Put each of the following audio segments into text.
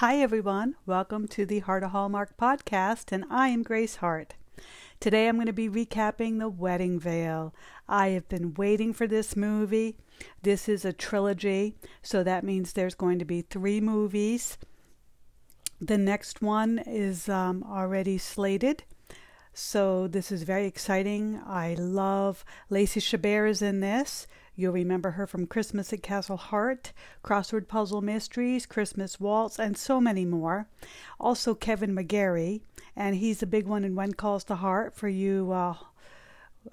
Hi, everyone. Welcome to the Heart of Hallmark podcast, and I am Grace Hart. Today I'm going to be recapping The Wedding Veil. I have been waiting for this movie. This is a trilogy, so that means there's going to be three movies. The next one is um, already slated. So this is very exciting. I love Lacey Chabert is in this. You'll remember her from Christmas at Castle Hart, Crossword Puzzle Mysteries, Christmas Waltz, and so many more. Also, Kevin McGarry, and he's a big one in When Calls the Heart for you uh,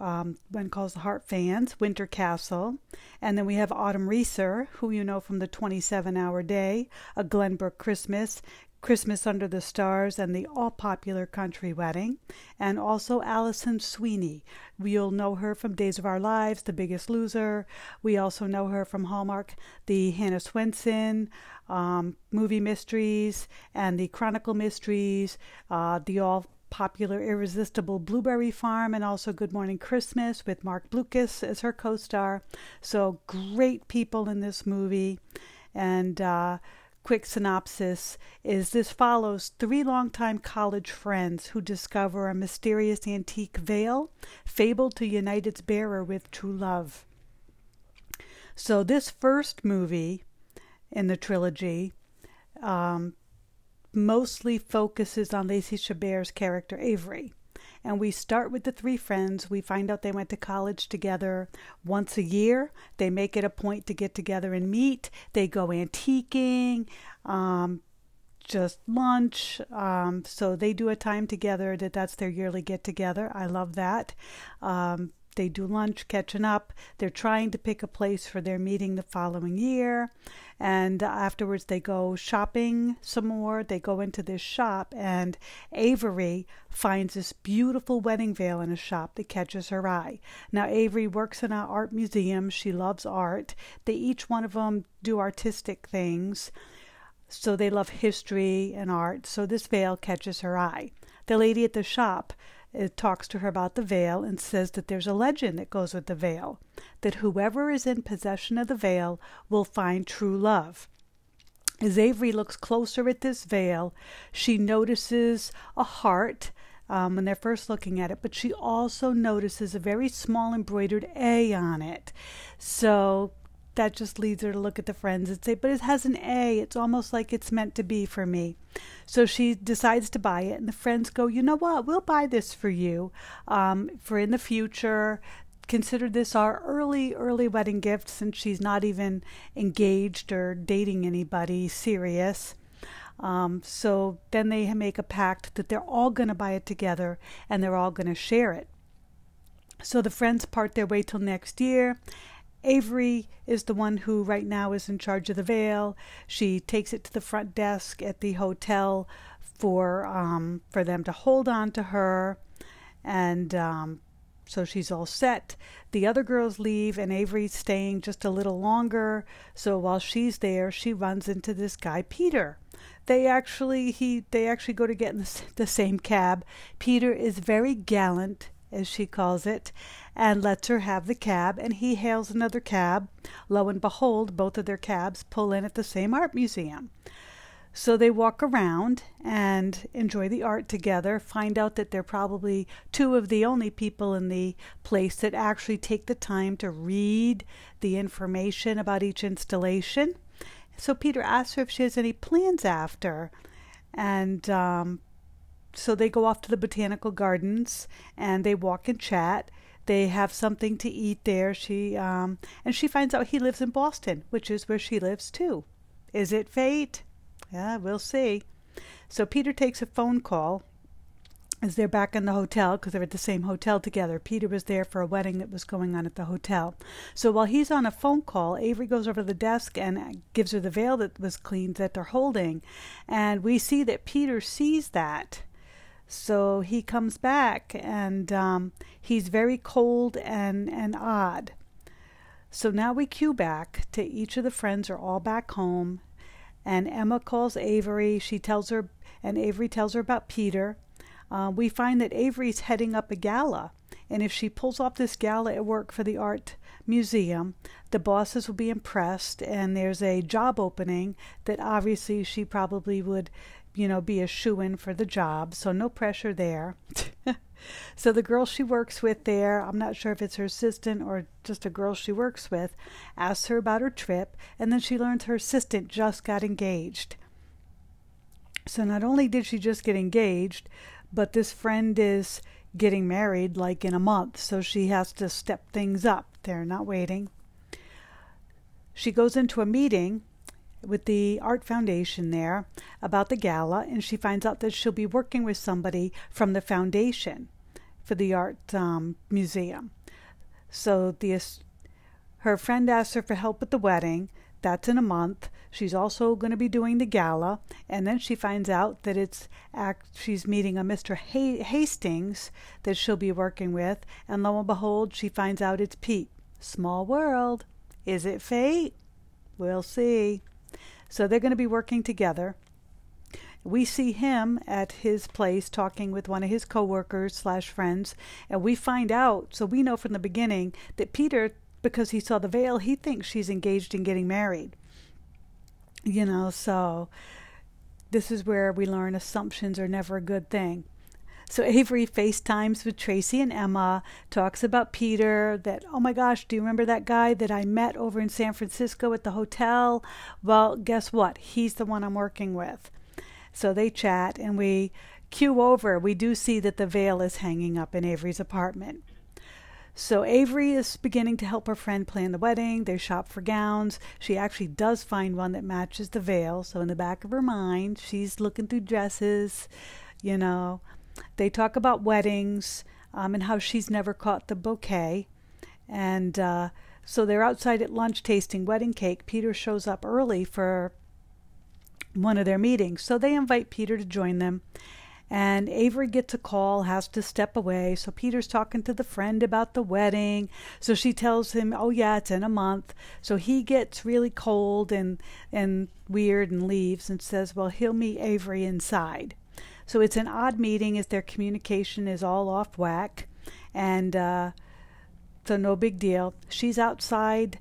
um, When Calls the Heart fans, Winter Castle. And then we have Autumn Reeser, who you know from the 27 Hour Day, A Glenbrooke Christmas, Christmas Under the Stars, and the all popular Country Wedding, and also Alison Sweeney. You'll know her from Days of Our Lives, The Biggest Loser. We also know her from Hallmark, the Hannah Swensen um, movie mysteries, and the Chronicle mysteries, uh, the all popular Irresistible Blueberry Farm, and also Good Morning Christmas with Marc Blucas as her co star. So, great people in this movie. And, uh, quick synopsis is this follows three longtime college friends who discover a mysterious antique veil fabled to unite its bearer with true love. So, this first movie in the trilogy um, mostly focuses on Lacey Chabert's character Avery. And we start with the three friends. We find out they went to college together once a year. They make it a point to get together and meet. They go antiquing, um, just lunch. Um, so they do a time together that that's their yearly get together. I love that. Um, they do lunch, catching up. They're trying to pick a place for their meeting the following year. And afterwards, they go shopping some more. They go into this shop, and Avery finds this beautiful wedding veil in a shop that catches her eye. Now, Avery works in an art museum. She loves art. They each one of them do artistic things. So they love history and art. So this veil catches her eye. The lady at the shop it talks to her about the veil and says that there's a legend that goes with the veil that whoever is in possession of the veil will find true love. As Avery looks closer at this veil, she notices a heart um, when they're first looking at it, but she also notices a very small embroidered A on it. So that just leads her to look at the friends and say, But it has an A. It's almost like it's meant to be for me. So she decides to buy it, and the friends go, You know what? We'll buy this for you um, for in the future. Consider this our early, early wedding gift since she's not even engaged or dating anybody serious. Um, so then they make a pact that they're all going to buy it together and they're all going to share it. So the friends part their way till next year, Avery is the one who right now is in charge of the veil. She takes it to the front desk at the hotel for um, for them to hold on to her, and um, so she's all set. The other girls leave, and Avery's staying just a little longer. So while she's there, she runs into this guy Peter. They actually he they actually go to get in the, the same cab. Peter is very gallant as she calls it, and lets her have the cab, and he hails another cab. Lo and behold, both of their cabs pull in at the same art museum. So they walk around and enjoy the art together, find out that they're probably two of the only people in the place that actually take the time to read the information about each installation. So Peter asks her if she has any plans after, and um, so they go off to the botanical gardens and they walk and chat. They have something to eat there. She um, and she finds out he lives in Boston, which is where she lives too. Is it fate? Yeah, we'll see. So Peter takes a phone call as they're back in the hotel because they're at the same hotel together. Peter was there for a wedding that was going on at the hotel. So while he's on a phone call, Avery goes over to the desk and gives her the veil that was cleaned that they're holding. And we see that Peter sees that so he comes back and um, he's very cold and, and odd. So now we cue back to each of the friends are all back home. And Emma calls Avery. She tells her, and Avery tells her about Peter. Uh, we find that Avery's heading up a gala. And if she pulls off this gala at work for the art museum. The bosses will be impressed, and there's a job opening that obviously she probably would, you know, be a shoe in for the job, so no pressure there. so the girl she works with there, I'm not sure if it's her assistant or just a girl she works with, asks her about her trip, and then she learns her assistant just got engaged. So not only did she just get engaged, but this friend is getting married like in a month, so she has to step things up. They're not waiting. She goes into a meeting with the Art Foundation there about the gala, and she finds out that she'll be working with somebody from the foundation for the art um, museum. So the her friend asks her for help with the wedding. That's in a month. She's also going to be doing the gala, and then she finds out that it's act. She's meeting a Mr. Hastings that she'll be working with, and lo and behold, she finds out it's Pete. Small world. Is it fate? We'll see. So they're going to be working together. We see him at his place talking with one of his coworkers slash friends, and we find out. So we know from the beginning that Peter because he saw the veil, he thinks she's engaged in getting married. You know, so this is where we learn assumptions are never a good thing. So Avery FaceTimes with Tracy and Emma, talks about Peter, that, oh my gosh, do you remember that guy that I met over in San Francisco at the hotel? Well, guess what? He's the one I'm working with. So they chat and we cue over. We do see that the veil is hanging up in Avery's apartment. So Avery is beginning to help her friend plan the wedding. They shop for gowns. She actually does find one that matches the veil. So in the back of her mind, she's looking through dresses, you know. They talk about weddings um, and how she's never caught the bouquet. And uh, so they're outside at lunch tasting wedding cake. Peter shows up early for one of their meetings. So they invite Peter to join them. And Avery gets a call, has to step away. So Peter's talking to the friend about the wedding. So she tells him, "Oh yeah, it's in a month." So he gets really cold and and weird and leaves and says, "Well, he'll meet Avery inside." So it's an odd meeting as their communication is all off whack, and uh, so no big deal. She's outside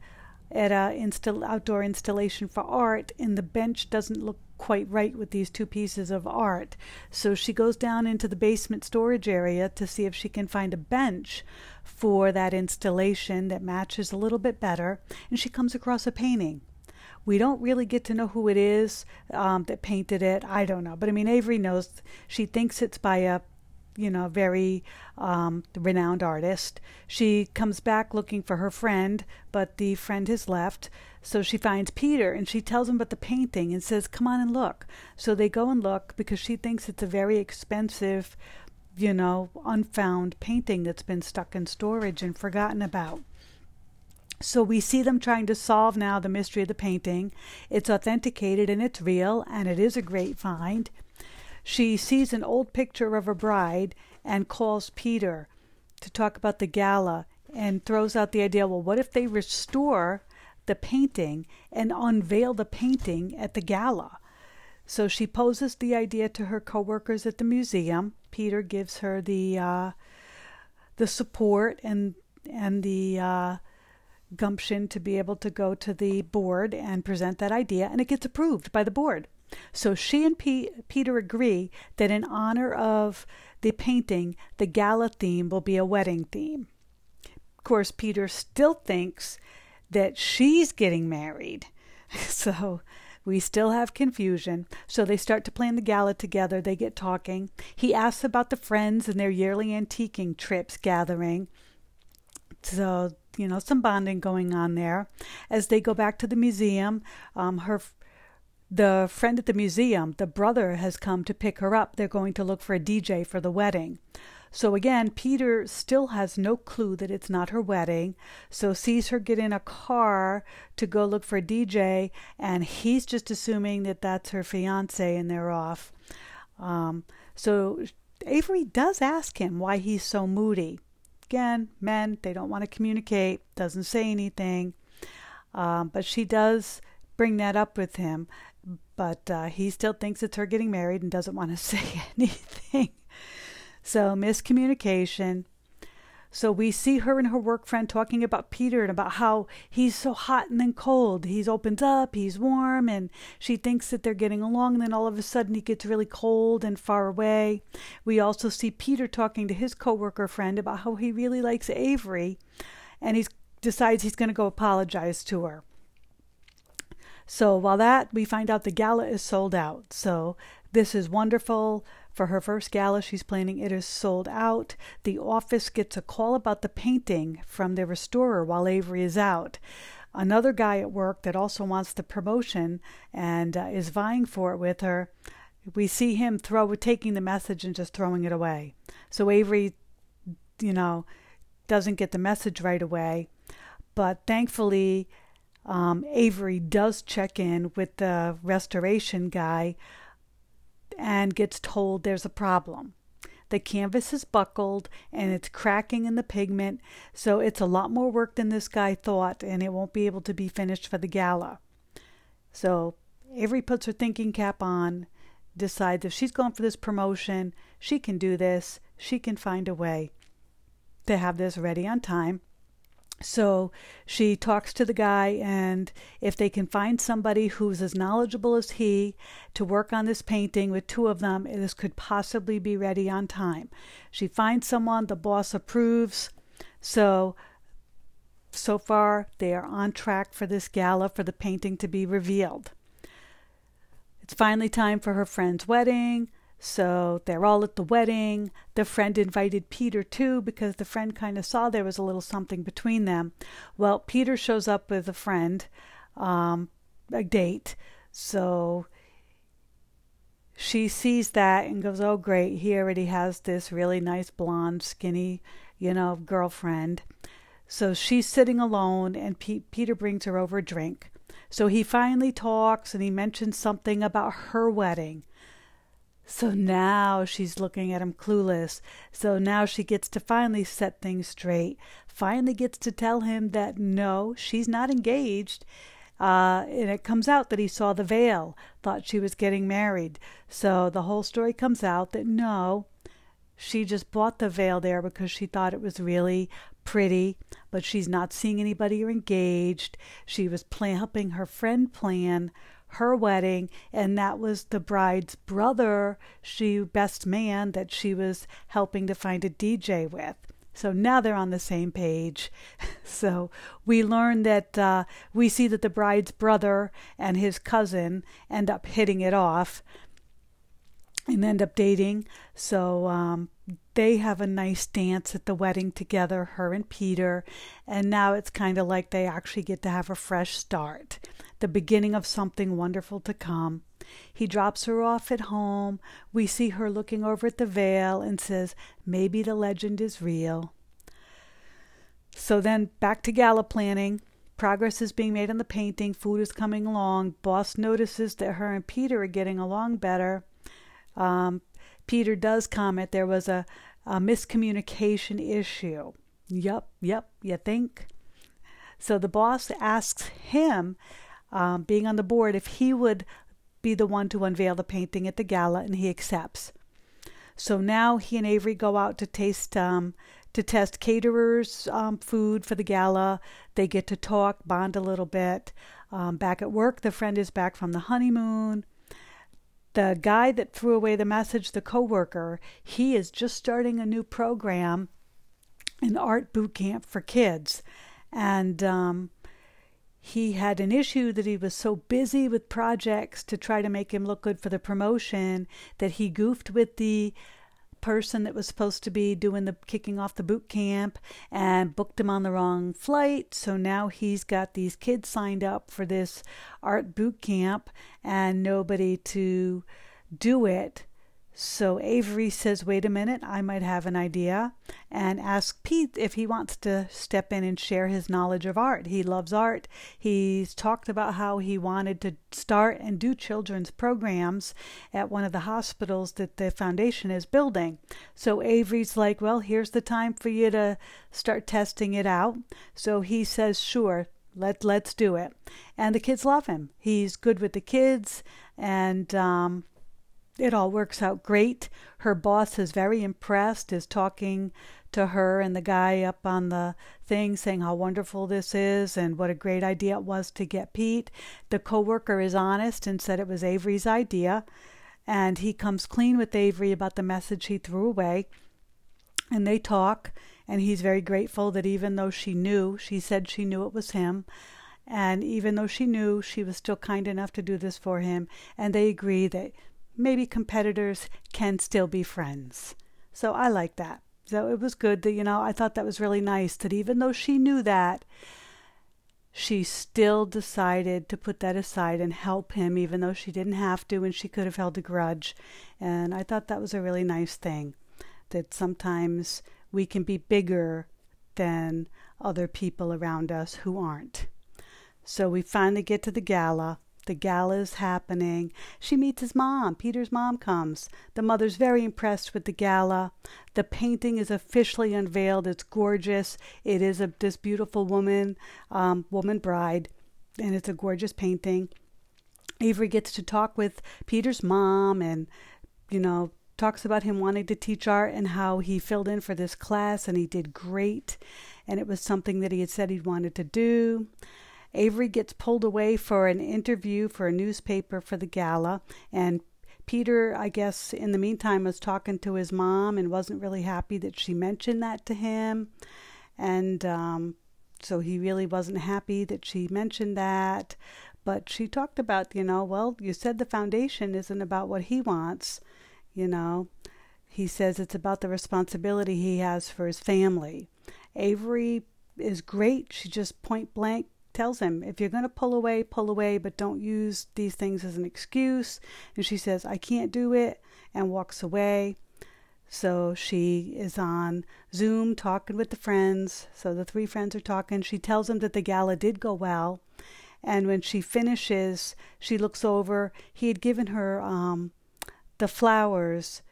at a install- outdoor installation for art, and the bench doesn't look quite right with these two pieces of art. So she goes down into the basement storage area to see if she can find a bench for that installation that matches a little bit better. And she comes across a painting. We don't really get to know who it is um, that painted it. I don't know. But I mean, Avery knows. She thinks it's by a you know, very um, renowned artist. She comes back looking for her friend, but the friend has left. So she finds Peter and she tells him about the painting and says, Come on and look. So they go and look because she thinks it's a very expensive, you know, unfound painting that's been stuck in storage and forgotten about. So we see them trying to solve now the mystery of the painting. It's authenticated and it's real, and it is a great find. She sees an old picture of a bride and calls Peter to talk about the gala and throws out the idea well, what if they restore the painting and unveil the painting at the gala? So she poses the idea to her coworkers at the museum. Peter gives her the uh, the support and and the uh, gumption to be able to go to the board and present that idea, and it gets approved by the board. So she and P- Peter agree that in honor of the painting, the gala theme will be a wedding theme. Of course, Peter still thinks that she's getting married. So we still have confusion. So they start to plan the gala together. They get talking. He asks about the friends and their yearly antiquing trips gathering. So, you know, some bonding going on there. As they go back to the museum, um, her the friend at the museum, the brother has come to pick her up. They're going to look for a DJ for the wedding. So again, Peter still has no clue that it's not her wedding, so sees her get in a car to go look for a DJ, and he's just assuming that that's her fiance and they're off. Um, so Avery does ask him why he's so moody. Again, men, they don't want to communicate, doesn't say anything. Um, but she does bring that up with him but uh, he still thinks it's her getting married and doesn't want to say anything. So, miscommunication. So we see her and her work friend talking about Peter and about how he's so hot and then cold. He's opens up, he's warm, and she thinks that they're getting along, and then all of a sudden he gets really cold and far away. We also see Peter talking to his coworker friend about how he really likes Avery, and he decides he's going to go apologize to her. So while that, we find out the gala is sold out. So this is wonderful. For her first gala she's planning, it is sold out. The office gets a call about the painting from the restorer while Avery is out. Another guy at work that also wants the promotion and uh, is vying for it with her. We see him throw taking the message and just throwing it away. So Avery, you know, doesn't get the message right away. But thankfully, um, Avery does check in with the restoration guy and gets told there's a problem. The canvas is buckled and it's cracking in the pigment, so it's a lot more work than this guy thought, and it won't be able to be finished for the gala. So Avery puts her thinking cap on, decides if she's going for this promotion, she can do this, she can find a way to have this ready on time. So she talks to the guy, and if they can find somebody who's as knowledgeable as he to work on this painting with two of them, this could possibly be ready on time. She finds someone, the boss approves. So, so far, they are on track for this gala for the painting to be revealed. It's finally time for her friend's wedding. So they're all at the wedding. The friend invited Peter too because the friend kind of saw there was a little something between them. Well, Peter shows up with a friend, um, a date. So she sees that and goes, Oh, great. He already has this really nice blonde, skinny, you know, girlfriend. So she's sitting alone and P- Peter brings her over a drink. So he finally talks and he mentions something about her wedding. So now she's looking at him clueless. So now she gets to finally set things straight. Finally gets to tell him that no, she's not engaged. Uh, and it comes out that he saw the veil, thought she was getting married. So the whole story comes out that no, she just bought the veil there because she thought it was really pretty, but she's not seeing anybody or engaged. She was helping her friend plan her wedding, and that was the bride's brother, she best man that she was helping to find a DJ with. So now they're on the same page. So we learn that uh, we see that the bride's brother and his cousin end up hitting it off and end up dating. So um, they have a nice dance at the wedding together, her and Peter. And now it's kind of like they actually get to have a fresh start the beginning of something wonderful to come. He drops her off at home. We see her looking over at the veil and says, Maybe the legend is real. So then back to gala planning. Progress is being made on the painting. Food is coming along. Boss notices that her and Peter are getting along better. Um, Peter does comment there was a, a miscommunication issue. Yep, yep, you think? So the boss asks him um, being on the board if he would be the one to unveil the painting at the gala, and he accepts. So now he and Avery go out to taste um, to test caterers' um, food for the gala. They get to talk, bond a little bit. Um, back at work, the friend is back from the honeymoon. The guy that threw away the message, the coworker, he is just starting a new program, an art boot camp for kids, and um, he had an issue that he was so busy with projects to try to make him look good for the promotion that he goofed with the person that was supposed to be doing the kicking off the boot camp and booked him on the wrong flight. So now he's got these kids signed up for this art boot camp and nobody to do it. So Avery says, Wait a minute, I might have an idea, and asks Pete if he wants to step in and share his knowledge of art. He loves art. He's talked about how he wanted to start and do children's programs at one of the hospitals that the foundation is building. So Avery's like, Well, here's the time for you to start testing it out. So he says, Sure, let let's do it and the kids love him he's good with the kids and um, it all works out great. Her boss is very impressed, is talking to her and the guy up on the thing saying how wonderful this is and what a great idea it was to get Pete. The coworker is honest and said it was Avery's idea, and he comes clean with Avery about the message he threw away. And they talk, and he's very grateful that even though she knew, she said she knew it was him, and even though she knew, she was still kind enough to do this for him, and they agree that maybe competitors can still be friends. So I like that. So it was good that, you know, I thought that was really nice that even though she knew that, she still decided to put that aside and help him, even though she didn't have to and she could have held a grudge. And I thought that was a really nice thing that sometimes we can be bigger than other people around us who aren't. So we finally get to the gala. The gala is happening. She meets his mom. Peter's mom comes. The mother's very impressed with the gala. The painting is officially unveiled. It's gorgeous. It is this beautiful woman, um, woman bride, and it's a gorgeous painting. Avery gets to talk with Peter's mom, and you know talks about him wanting to teach art and how he filled in for this class and he did great, and it was something that he had said he wanted to do. Avery gets pulled away for an interview for a newspaper for the gala, and Peter, I guess, in the meantime, was talking to his mom and wasn't really happy that she mentioned that to him. And um, so he really wasn't happy that she mentioned that. But she talked about, you know, well, you said the foundation isn't about what he wants, you know. He says it's about the responsibility he has for his family. Avery is great. She just point blank tells him, if you're going to pull away, pull away, but don't use these things as an excuse. And she says, I can't do it, and walks away. So she is on Zoom talking with the friends. So the three friends are talking. She tells them that the gala did go well. And when she finishes, she looks over. He had given her um, the flowers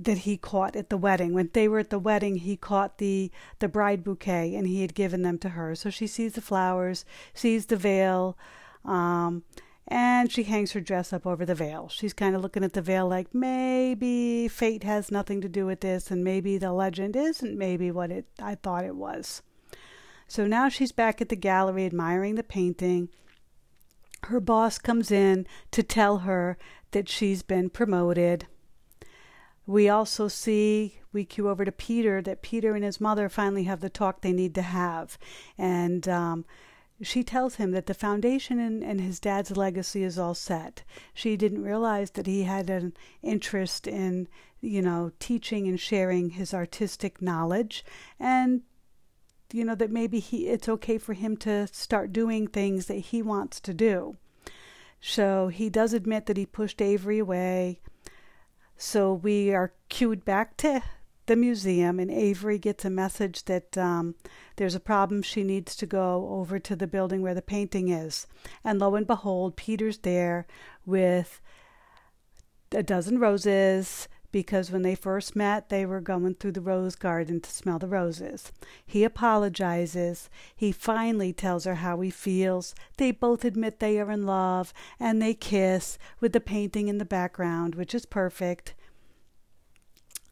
that he caught at the wedding. When they were at the wedding, he caught the the bride bouquet and he had given them to her. So she sees the flowers, sees the veil, um, and she hangs her dress up over the veil. She's kind of looking at the veil like maybe fate has nothing to do with this, and maybe the legend isn't maybe what it I thought it was. So now she's back at the gallery admiring the painting. Her boss comes in to tell her that she's been promoted we also see, we cue over to Peter, that Peter and his mother finally have the talk they need to have. And um, she tells him that the foundation and, and his dad's legacy is all set. She didn't realize that he had an interest in, you know, teaching and sharing his artistic knowledge. And you know that maybe he it's okay for him to start doing things that he wants to do. So he does admit that he pushed Avery away. So we are cued back to the museum, and Avery gets a message that um, there's a problem. She needs to go over to the building where the painting is. And lo and behold, Peter's there with a dozen roses because when they first met, they were going through the rose garden to smell the roses. He apologizes. He finally tells her how he feels. They both admit they are in love, and they kiss with the painting in the background, which is perfect.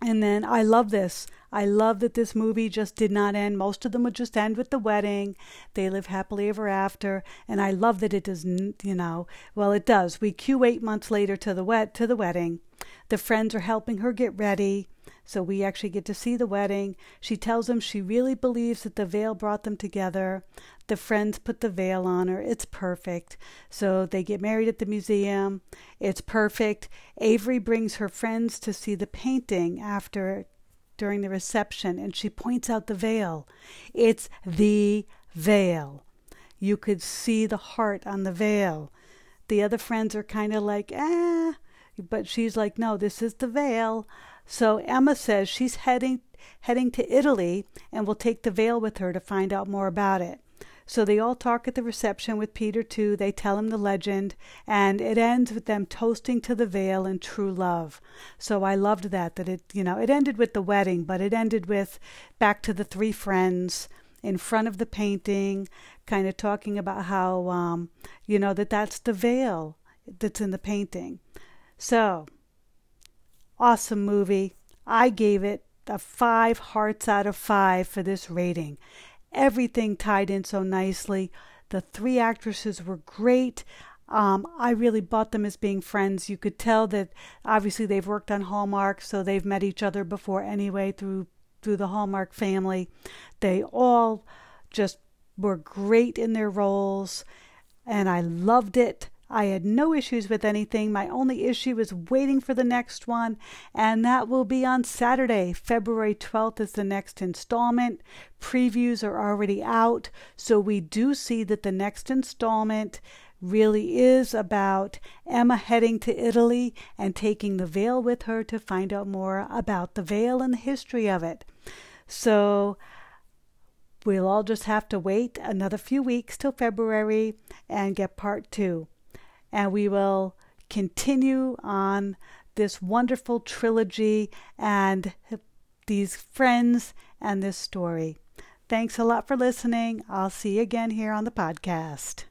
And then I love this. I love that this movie just did not end. Most of them would just end with the wedding. They live happily ever after. And I love that it doesn't, you know, well, it does. We cue eight months later to the wet to the wedding. The friends are helping her get ready. So we actually get to see the wedding. She tells them she really believes that the veil brought them together. The friends put the veil on her. It's perfect. So they get married at the museum. It's perfect. Avery brings her friends to see the painting after during the reception and she points out the veil. It's the veil. You could see the heart on the veil. The other friends are kind of like, eh, but she's like, no, this is the veil. So Emma says she's heading heading to Italy and will take the veil with her to find out more about it. So they all talk at the reception with Peter too. They tell him the legend, and it ends with them toasting to the veil and true love. So I loved that. That it, you know, it ended with the wedding, but it ended with back to the three friends in front of the painting, kind of talking about how, um, you know, that that's the veil that's in the painting. So awesome movie. I gave it a five hearts out of five for this rating. Everything tied in so nicely. The three actresses were great. Um, I really bought them as being friends. You could tell that obviously they've worked on Hallmark, so they've met each other before anyway through through the Hallmark family. They all just were great in their roles, and I loved it. I had no issues with anything. My only issue was waiting for the next one, and that will be on Saturday. February 12th is the next installment. Previews are already out, so we do see that the next installment really is about Emma heading to Italy and taking the veil with her to find out more about the veil and the history of it. So we'll all just have to wait another few weeks till February and get part two. And we will continue on this wonderful trilogy and these friends and this story. Thanks a lot for listening. I'll see you again here on the podcast.